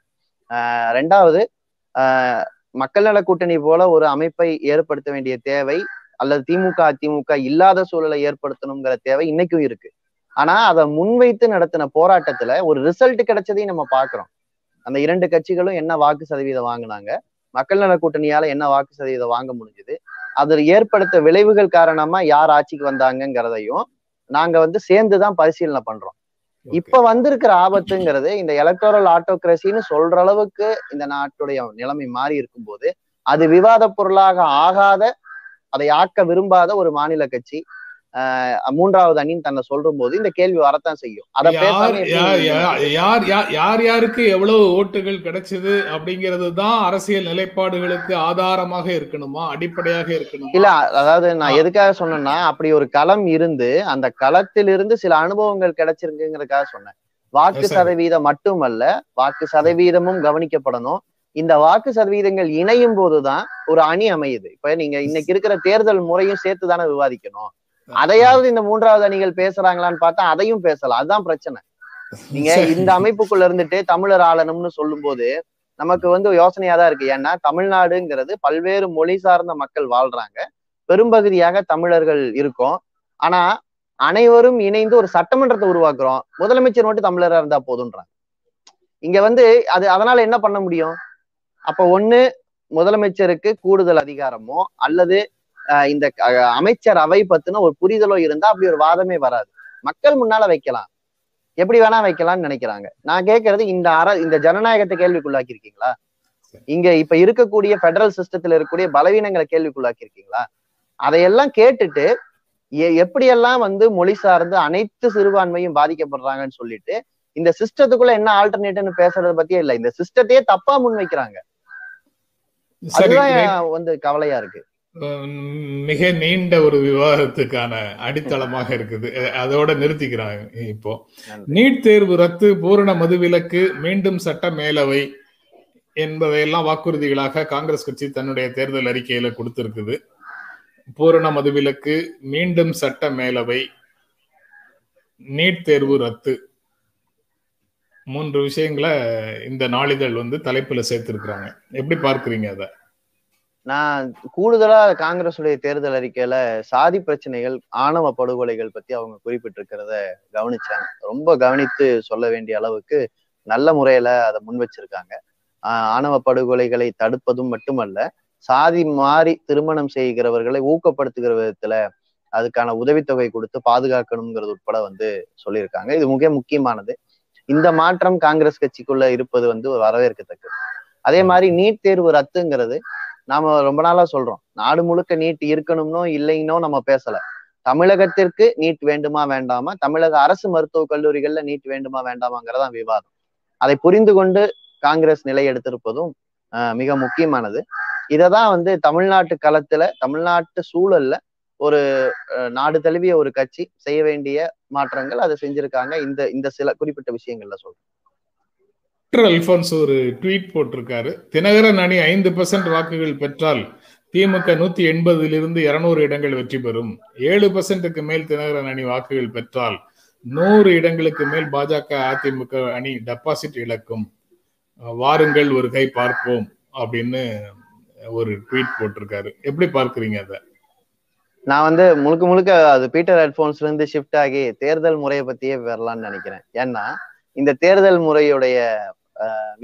ஆஹ் ரெண்டாவது ஆஹ் மக்கள் நல கூட்டணி போல ஒரு அமைப்பை ஏற்படுத்த வேண்டிய தேவை அல்லது திமுக அதிமுக இல்லாத சூழலை ஏற்படுத்தணுங்கிற தேவை இன்னைக்கும் இருக்கு. ஆனா அதை முன்வைத்து நடத்தின போராட்டத்துல ஒரு ரிசல்ட் கிடைச்சதையும் நம்ம பாக்குறோம் அந்த இரண்டு கட்சிகளும் என்ன வாக்கு சதவீதம் வாங்கினாங்க? மக்கள் நல கூட்டணியால என்ன வாக்கு சதவீதம் வாங்க முடிஞ்சது? அது ஏற்படுத்த விளைவுகள் காரணமா யார் ஆட்சிக்கு வந்தாங்கங்கிறதையும் நாங்க வந்து சேர்ந்துதான் பரிசீலனை பண்றோம். இப்ப வந்திருக்கிற ஆபத்துங்கிறது இந்த எலக்டோரல் ஆட்டோகிரசின்னு சொல்ற அளவுக்கு இந்த நாட்டுடைய நிலைமை மாறி இருக்கும்போது அது விவாத பொருளாக ஆகாத அதை ஆக்க விரும்பாத ஒரு மாநில கட்சி மூன்றாவது அணின்னு தன்னை சொல்லும் போது இந்த கேள்வி வரத்தான் செய்யும். அதை யார் யார் யாருக்கு எவ்வளவு ஓட்டுகள் கிடைச்சது அப்படிங்கிறது தான் அரசியல் நிலைப்பாடுகளுக்கு ஆதாரமாக இருக்கணுமா? அடிப்படையாக இருக்கணுமா? இல்ல அதாவது நான் எதுக்காக சொன்னேன்னா அப்படி ஒரு களம் இருந்து அந்த களத்திலிருந்து சில அனுபவங்கள் கிடைச்சிருக்குங்கிறதுக்காக சொன்னேன். வாக்கு சதவீதம் மட்டுமல்ல வாக்கு சதவீதமும் கவனிக்கப்படணும். இந்த வாக்கு சதவீதங்கள் இணையும் போதுதான் ஒரு அணி அமையுது. இப்ப நீங்க இன்னைக்கு இருக்கிற தேர்தல் முறையும் சேர்த்து தானே விவாதிக்கணும். அதையாவது இந்த மூன்றாவது அணிகள் பேசுறாங்களான்னு பார்த்தா அதையும் பேசலாம். அதுதான் பிரச்சனை. நீங்க இந்த அமைப்புக்குள்ள இருந்துட்டு தமிழர் ஆளணும்னு சொல்லும்போது நமக்கு வந்து யோசனையா தான் இருக்கு. ஏன்னா தமிழ்நாடுங்கிறது பல்வேறு மொழி சார்ந்த மக்கள் வாழ்றாங்க. பெரும்பகுதியாக தமிழர்கள் இருக்கோம். ஆனா அனைவரும் இணைந்து ஒரு சட்டமன்றத்தை உருவாக்குறோம். முதலமைச்சர் மட்டும் தமிழரா இருந்தா போதுன்றாங்க. இங்க வந்து அது அதனால என்ன பண்ண முடியும்? அப்ப ஒண்ணு முதலமைச்சருக்கு கூடுதல் அதிகாரமோ அல்லது இந்த அமைச்சர் அவை பத்தின ஒரு புரிதலோ இருந்தா அப்படி ஒரு வாதமே வராது. மக்கள் முன்னால வைக்கலாம். எப்படி வேணா வைக்கலாம்னு நினைக்கிறாங்க. நான் கேட்கறது இந்த அற இந்த ஜனநாயகத்தை கேள்விக்குள்ளாக்கி இருக்கீங்களா இங்க இப்ப இருக்கக்கூடிய பெடரல் சிஸ்டத்துல இருக்கக்கூடிய பலவீனங்களை கேள்விக்குள்ளாக்கி இருக்கீங்களா அதையெல்லாம் கேட்டுட்டு எப்படியெல்லாம் வந்து மொழி சார்ந்து அனைத்து சிறுபான்மையும் பாதிக்கப்படுறாங்கன்னு சொல்லிட்டு இந்த சிஸ்டத்துக்குள்ள என்ன ஆல்டர்னேட்டிவ்னு பேசுறத பத்தியே இல்ல. இந்த சிஸ்டத்தையே தப்பா முன்வைக்கிறாங்க. அதுதான் வந்து கவலையா இருக்கு. மிக நீண்ட ஒரு விவாதத்துக்கான அடித்தளமாக இருக்குது. அதோட நிறுத்திக்கிறாங்க இப்போ. நீட் தேர்வு ரத்து பூரண மதுவிலக்கு மீண்டும் சட்ட மேலவை என்பதையெல்லாம் வாக்குறுதிகளாக காங்கிரஸ் கட்சி தன்னுடைய தேர்தல் அறிக்கையில கொடுத்திருக்குது. பூரண மதுவிலக்கு மீண்டும் சட்ட மேலவை நீட் தேர்வு ரத்து. மூன்று விஷயங்களை இந்த நாளிதழ் வந்து தலைப்புல சேர்த்திருக்கிறாங்க. எப்படி பார்க்கறீங்க அத? நான் கூடுதலா காங்கிரஸுடைய தேர்தல் அறிக்கையில சாதி பிரச்சனைகள் ஆணவ படுகொலைகள் பத்தி அவங்க குறிப்பிட்டிருக்கிறத கவனிச்சாங்க ரொம்ப கவனித்து சொல்ல வேண்டிய அளவுக்கு நல்ல முறையில அதை முன் வச்சிருக்காங்க. ஆஹ் ஆணவ படுகொலைகளை தடுப்பதும் மட்டுமல்ல சாதி மாறி திருமணம் செய்கிறவர்களை ஊக்கப்படுத்துகிற விதத்துல அதுக்கான உதவித்தொகை கொடுத்து பாதுகாக்கணுங்கிறது உட்பட வந்து சொல்லியிருக்காங்க. இது மிக முக்கியமானது. இந்த மாற்றம் காங்கிரஸ் கட்சிக்குள்ள இருப்பது வந்து வரவேற்கத்தக்கது. அதே மாதிரி நீட் தேர்வு ரத்துங்கிறது நாம ரொம்ப நாளா சொல்றோம். நாடு முழுக்க நீட் இருக்கணும்னோ இல்லைன்னோ நம்ம பேசல. தமிழகத்திற்கு நீட் வேண்டுமா வேண்டாமா? தமிழக அரசு மருத்துவக் கல்லூரிகள்ல நீட் வேண்டுமா வேண்டாமாங்கிறதான் விவாதம். அதை புரிந்து கொண்டு காங்கிரஸ் நிலை எடுத்திருப்பதும் மிக முக்கியமானது. இததான் வந்து தமிழ்நாட்டு களத்துல தமிழ்நாட்டு சூழல்ல ஒரு அஹ், நாடு தழுவிய ஒரு கட்சி செய்ய வேண்டிய மாற்றங்கள் அதை செஞ்சிருக்காங்க. இந்த இந்த சில குறிப்பிட்ட விஷயங்கள்ல சொல்றேன். டாக்டர் அல்போன்ஸ் ஒரு ட்வீட் போட்டிருக்காரு. தினகரன் அணி ஐந்து பெர்சென்ட் வாக்குகள் பெற்றால் திமுக நூத்தி எண்பதிலிருந்து இருநூறு இடங்கள் வெற்றி பெறும். ஏழு பெர்சென்ட்டுக்கு மேல் தினகரன் அணி வாக்குகள் பெற்றால் நூறு இடங்களுக்கு மேல் பாஜக அதிமுக அணி டெபாசிட் இழக்கும். வாருங்கள் ஒரு கை பார்ப்போம் அப்படின்னு ஒரு ட்வீட் போட்டிருக்காரு. எப்படி பார்க்குறீங்க அதை? நான் வந்து முழுக்க முழுக்க அது பீட்டர் ஹெட்போன்ஸ்ல இருந்து ஷிஃப்ட் ஆகி தேர்தல் முறையை பத்தியே வரலாம்னு நினைக்கிறேன். ஏன்னா இந்த தேர்தல் முறையுடைய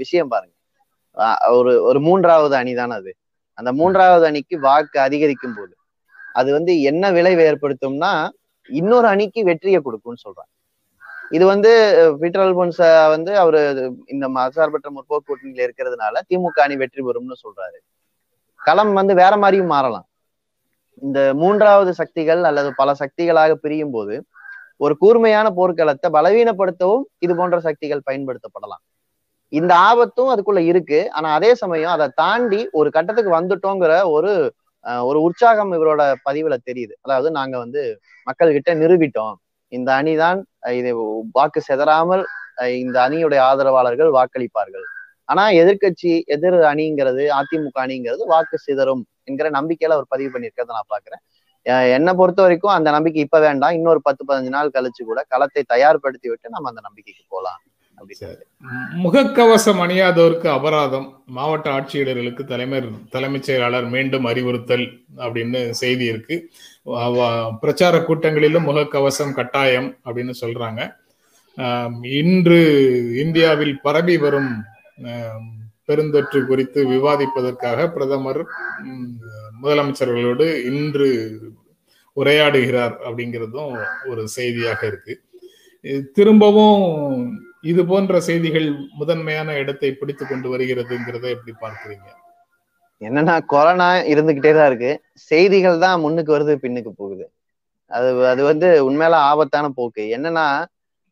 விஷயம் பாருங்க. ஒரு ஒரு மூன்றாவது அணி தான் அது. அந்த மூன்றாவது அணிக்கு வாக்கு அதிகரிக்கும் போது அது வந்து என்ன விளைவு ஏற்படுத்தும்னா இன்னொரு அணிக்கு வெற்றியை கொடுக்கும்னு சொல்றாங்க. இது வந்து பீட்டர் அல்போன்ஸ் வந்து அவரு இந்த மசார்பற்ற முற்போக்கு கூட்டணியில இருக்கிறதுனால திமுக அணி வெற்றி பெறும்னு சொல்றாரு. களம் வந்து வேற மாதிரியும் மாறலாம். இந்த மூன்றாவது சக்திகள் அல்லது பல சக்திகளாக பிரியும் போது ஒரு கூர்மையான போர்க்களத்தை பலவீனப்படுத்தவும் இது போன்ற சக்திகள் பயன்படுத்தப்படலாம். இந்த ஆபத்தும் அதுக்குள்ள இருக்கு. ஆனா அதே சமயம் அதை தாண்டி ஒரு கட்டத்துக்கு வந்துட்டோங்கிற ஒரு அஹ், ஒரு உற்சாகம் இவரோட பதிவுல தெரியுது. அதாவது நாங்க வந்து மக்கள் கிட்ட நிரூபிட்டோம் இந்த அணிதான் இதை இது வாக்கு செதறாமல் இந்த அணியுடைய ஆதரவாளர்கள் வாக்களிப்பார்கள். ஆனா எதிர்க்கட்சி எதிர் அணிங்கிறது அதிமுக அணிங்கிறது வாக்கு சிதறும் என்கிற நம்பிக்கையில அவர் பதிவு பண்ணியிருக்கிறத நான் பாக்குறேன் என்னை பொறுத்த வரைக்கும் அந்த நம்பிக்கை இப்ப வேண்டாம். இன்னொரு பத்து பதினஞ்சு நாள் கழிச்சு கூட களத்தை தயார்படுத்தி விட்டு நம்ம அந்த நம்பிக்கைக்கு போலாம் முகக்கவசம் அணியாதோருக்கு அபராதம். மாவட்ட ஆட்சியர்களுக்கு தலைமை தலைமைச் செயலாளர் மீண்டும் அறிவுறுத்தல் அப்படின்னு செய்தி இருக்கு. பிரச்சார கூட்டங்களிலும் முகக்கவசம் கட்டாயம் அப்படின்னு சொல்றாங்க. இன்று இந்தியாவில் பரவி வரும் பெருந்தொற்று குறித்து விவாதிப்பதற்காக பிரதமர் முதலமைச்சர்களோடு இன்று உரையாடுகிறார் அப்படிங்கிறதும் ஒரு செய்தியாக இருக்கு. திரும்பவும் இது போன்ற செய்திகள் முதன்மையான இடத்தை பிடித்து கொண்டு வருகிறதுங்கிறத எப்படி பார்க்கிறீங்க? என்னன்னா கொரோனா இருந்துகிட்டே தான் இருக்கு. செய்திகள் தான் முன்னுக்கு வருது பின்னுக்கு போகுது. அது அது வந்து உண்மையில ஆபத்தான போக்கு. என்னன்னா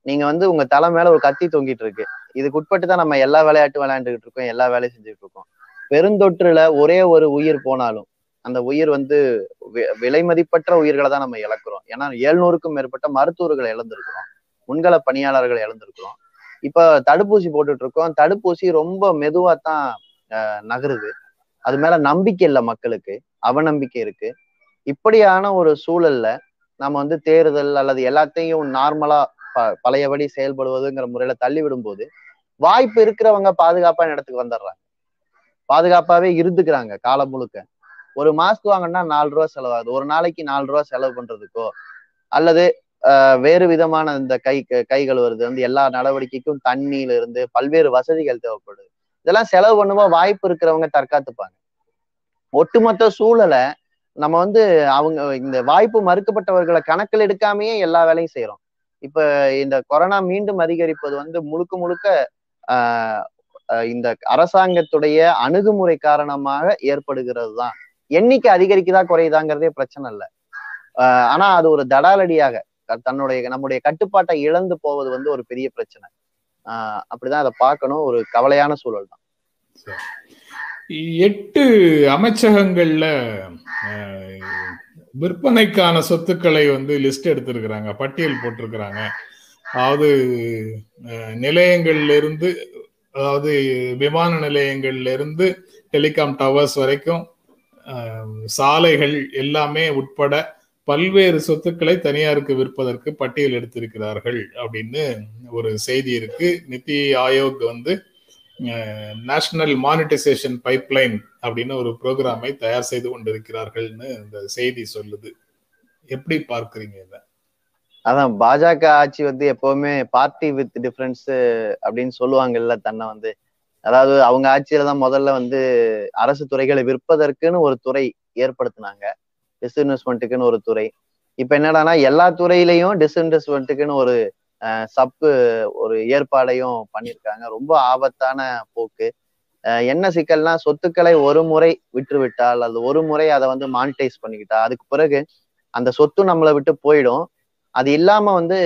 நீங்க வந்து உங்க தலை மேல ஒரு கத்தி தொங்கிட்டு இருக்கு. இதுக்கு உட்பட்டு தான் நம்ம எல்லா விளையாட்டு விளையாண்டுகிட்டு இருக்கோம் எல்லா வேலையும் செஞ்சுட்டு இருக்கோம். பெருந்தொற்றுல ஒரே ஒரு உயிர் போனாலும் அந்த உயிர் வந்து விலை மதிப்பற்ற உயிர்களை தான் நம்ம இழக்கிறோம். ஏன்னா எழுநூறுக்கும் மேற்பட்ட மருத்துவர்களை இழந்திருக்கிறோம். முன்கள பணியாளர்களை இழந்திருக்கிறோம். இப்ப தடுப்பூசி போட்டுட்டு இருக்கோம் தடுப்பூசி ரொம்ப மெதுவா தான் நகருது. அது மேல நம்பிக்கை இல்லை மக்களுக்கு. அவநம்பிக்கை இருக்கு. இப்படியான ஒரு சூழல்ல நம்ம வந்து தேர்தல் அல்லது எல்லாத்தையும் நார்மலா ப பழையபடி செயல்படுவதுங்கிற முறையில தள்ளி விடும்போது வாய்ப்பு இருக்கிறவங்க பாதுகாப்பான இடத்துக்கு வந்துடுறாங்க பாதுகாப்பாவே இருந்துக்கிறாங்க காலம் முழுக்க. ஒரு மாஸ்க் வாங்கினா நாலு ரூபா செலவாகுது. ஒரு நாளைக்கு நாலு ரூபா செலவு பண்றதுக்கோ அல்லது வேறு விதமான இந்த கை கை கழுவுறது வந்து எல்லா நடவடிக்கைக்கும் தண்ணியில இருந்து பல்வேறு வசதிகள் தேவைப்படுது. இதெல்லாம் செலவு பண்ணும்போது வாய்ப்பு இருக்கிறவங்க தற்காத்துப்பாங்க. ஒட்டுமொத்த சூழலை நம்ம வந்து அவங்க இந்த வாய்ப்பு மறுக்கப்பட்டவர்களை கணக்கில் எடுக்காமயே எல்லா வேலையும் செய்யறோம் இப்ப இந்த கொரோனா மீண்டும் அதிகரிப்பது வந்து முழுக்க முழுக்க ஆஹ் இந்த அரசாங்கத்துடைய அணுகுமுறை காரணமாக ஏற்படுகிறது தான். எண்ணிக்கை அதிகரிக்குதா குறையுதாங்கிறதே பிரச்சனை இல்லை. ஆனா அது ஒரு தடாலடியாக தன்னுடைய நம்முடைய கட்டுப்பாட்டை இழந்து போவது வந்து ஒரு பெரிய பிரச்சனை. ஆஹ் அப்படிதான் அதை பார்க்கணும். ஒரு கவலையான சூழல் தான். எட்டு அமைச்சகங்கள்ல விற்பனைக்கான சொத்துக்களை வந்து லிஸ்ட் எடுத்திருக்கிறாங்க. பட்டியல் போட்டிருக்கிறாங்க. அதாவது நிலையங்கள்ல இருந்து அதாவது விமான நிலையங்கள்ல இருந்து டெலிகாம் டவர்ஸ் வரைக்கும் சாலைகள் எல்லாமே உட்பட பல்வேறு சொத்துக்களை தனியாருக்கு விற்பதற்கு பட்டியல் எடுத்திருக்கிறார்கள் அப்படின்னு ஒரு செய்தி இருக்கு. நித்தி ஆயோக் வந்து நேஷனல் மானிட்டைசேஷன் பைப்லைன் அப்படின்னு ஒரு ப்ரோக்ராமை தயார் செய்து கொண்டிருக்கிறார்கள்னு இந்த செய்தி சொல்லுது. எப்படி பார்க்குறீங்க இதை? அதான் பாஜக ஆட்சி வந்து எப்பவுமே பார்ட்டி வித் டிஃபரன்ஸ் அப்படின்னு சொல்லுவாங்கல்ல தன்னை வந்து. அதாவது அவங்க ஆட்சியில தான் முதல்ல வந்து அரசு துறைகளை விற்பதற்குன்னு ஒரு துறை ஏற்படுத்தினாங்க. டிஸ்இன்வெஸ்ட்மெண்ட்டுக்குன்னு ஒரு துறை. இப்ப என்னடானா எல்லா துறையிலையும் டிஸ்இன்வெஸ்ட்மெண்ட்டுக்குன்னு ஒரு சப்பு ஒரு ஏற்பாடையும் பண்ணியிருக்காங்க. ரொம்ப ஆபத்தான போக்கு. என்ன சிக்கல்னா சொத்துக்களை ஒரு முறை விட்டுவிட்டால் அது ஒரு முறை அதை வந்து மானிட்டைஸ் பண்ணிக்கிட்டா அதுக்கு பிறகு அந்த சொத்து நம்மளை விட்டு போயிடும். அது இல்லாம வந்து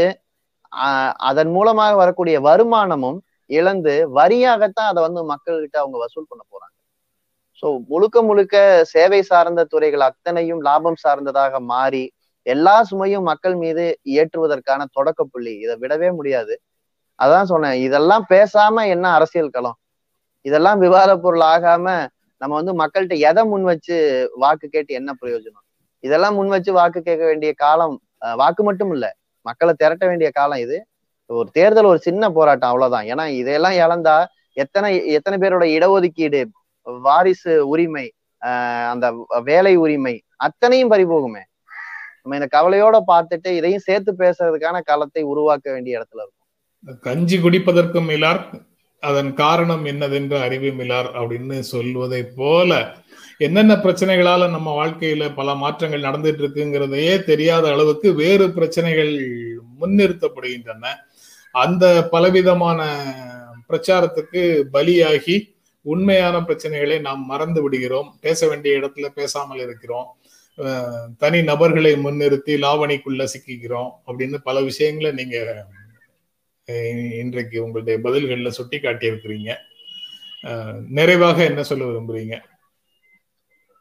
அதன் மூலமாக வரக்கூடிய வருமானமும் இழந்து வரியாகத்தான் அதை வந்து மக்கள்கிட்ட அவங்க வசூல் பண்ண போறாங்க. ஸோ முழுக்க முழுக்க சேவை சார்ந்த துறைகள் அத்தனையும் லாபம் சார்ந்ததாக மாறி எல்லா சுமையும் மக்கள் மீது ஏற்றுவதற்கான தொடக்க புள்ளி. இதை விடவே முடியாது. அதான் சொன்னேன் இதெல்லாம் பேசாம என்ன அரசியல் களம்? இதெல்லாம் விவாத பொருள் ஆகாம நம்ம வந்து மக்கள்கிட்ட எதை முன் வச்சு வாக்கு கேட்டு என்ன பிரயோஜனம்? இதெல்லாம் முன் வச்சு வாக்கு கேட்க வேண்டிய காலம் வாக்கு மட்டும் இல்ல மக்களை திரட்ட வேண்டிய காலம் இது. ஒரு தேர்தல் ஒரு சின்ன போராட்டம் அவ்வளவுதான். ஏன்னா இதையெல்லாம் இழந்தா எத்தனை எத்தனை பேரோட இடஒதுக்கீடு வாரிசு உரிமை அந்த வேலை உரிமை அத்தனையும் பறிபோகுமே. நம்ம இந்த கவலையோட பார்த்துட்டு இதையும் சேர்த்து பேசுறதுக்கான களத்தை உருவாக்க வேண்டிய இடத்துல இருக்கும். கஞ்சி குடிப்பதற்கும் இல்லார் அதன் காரணம் என்னதென்று அறிவுமில்லார் அப்படின்னு சொல்வதை போல என்னென்ன பிரச்சனைகளால நம்ம வாழ்க்கையில பல மாற்றங்கள் நடந்துட்டு இருக்குங்கிறதையே தெரியாத அளவுக்கு வேறு பிரச்சனைகள் முன்னிறுத்தப்படுகின்றன. அந்த பலவிதமான பிரச்சாரத்துக்கு பலியாகி உண்மையான பிரச்சனைகளை நாம் மறந்து விடுகிறோம். பேச வேண்டிய இடத்துல பேசாமல் இருக்கிறோம். தனி நபர்களை முன்னிறுத்தி லாவணிக்குள்ள சிக்கிக்கிறோம் அப்படின்னு பல விஷயங்களை நீங்க இன்றைக்கு உங்களுடைய பதில்கள்ல சுட்டி காட்டியிருக்கிறீங்க நிறைவாக என்ன சொல்ல விரும்புறீங்க?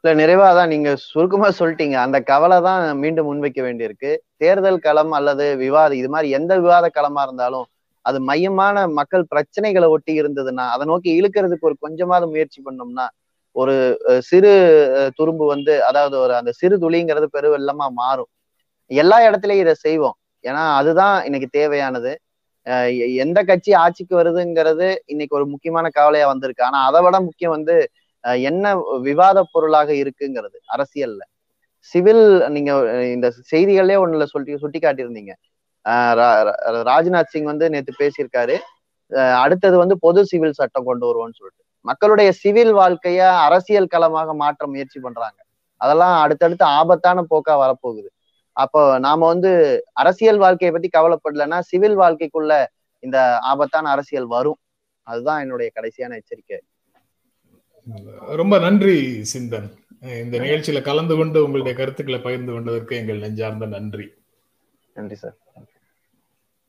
இல்ல நிறைவா தான் நீங்க சுருக்கமா சொல்லிட்டீங்க. அந்த கவலை தான் மீண்டும் முன்வைக்க வேண்டியிருக்கு. தேர்தல் களம் அல்லது விவாதம் இது மாதிரி எந்த விவாத களமா இருந்தாலும் அது மையமான மக்கள் பிரச்சனைகளை ஒட்டி இருந்ததுன்னா அதை நோக்கி இழுக்கிறதுக்கு ஒரு கொஞ்சமாவது முயற்சி பண்ணோம்னா ஒரு சிறு துரும்பு வந்து அதாவது ஒரு அந்த சிறு துளிங்கிறது பெருவெல்லமா மாறும். எல்லா இடத்துலயும் இதை செய்வோம். ஏன்னா அதுதான் இன்னைக்கு தேவையானது. எந்த கட்சி ஆட்சிக்கு வருதுங்கிறது இன்னைக்கு ஒரு முக்கியமான கவலையா வந்திருக்கு. ஆனா அதை விட முக்கியம் வந்து என்ன விவாத பொருளாக இருக்குங்கிறது அரசியல்ல. சிவில் நீங்க இந்த செய்திகளே ஒண்ணுல சொல்லி சுட்டி காட்டியிருந்தீங்க ராஜ்நாத் சிங் வந்து நேத்து பேசியிருக்காரு. அடுத்தது வந்து பொது சிவில் சட்டம் கொண்டு வருவோம்னு சொல்லிட்டு. மக்களுடைய சிவில் வாழ்க்கைய அரசியல் களமாக மாற்ற முயற்சி பண்றாங்க. அதெல்லாம் அடுத்தடுத்து ஆபத்தான போக்கா வரப்போகுது. அப்போ நாம வந்து அரசியல் வாழ்க்கையை பத்தி கவலைப்படலன்னா சிவில் வாழ்க்கைக்குள்ள இந்த ஆபத்தான அரசியல் வரும். அதுதான் என்னுடைய கடைசியான எச்சரிக்கை. ரொம்ப நன்றி சிந்தன். இந்த நிகழ்ச்சியில கலந்து கொண்டு உங்களுடைய கருத்துக்களை பகிர்ந்து கொண்டதற்கு எங்கள் நெஞ்சார்ந்த நன்றி. நன்றி சார்.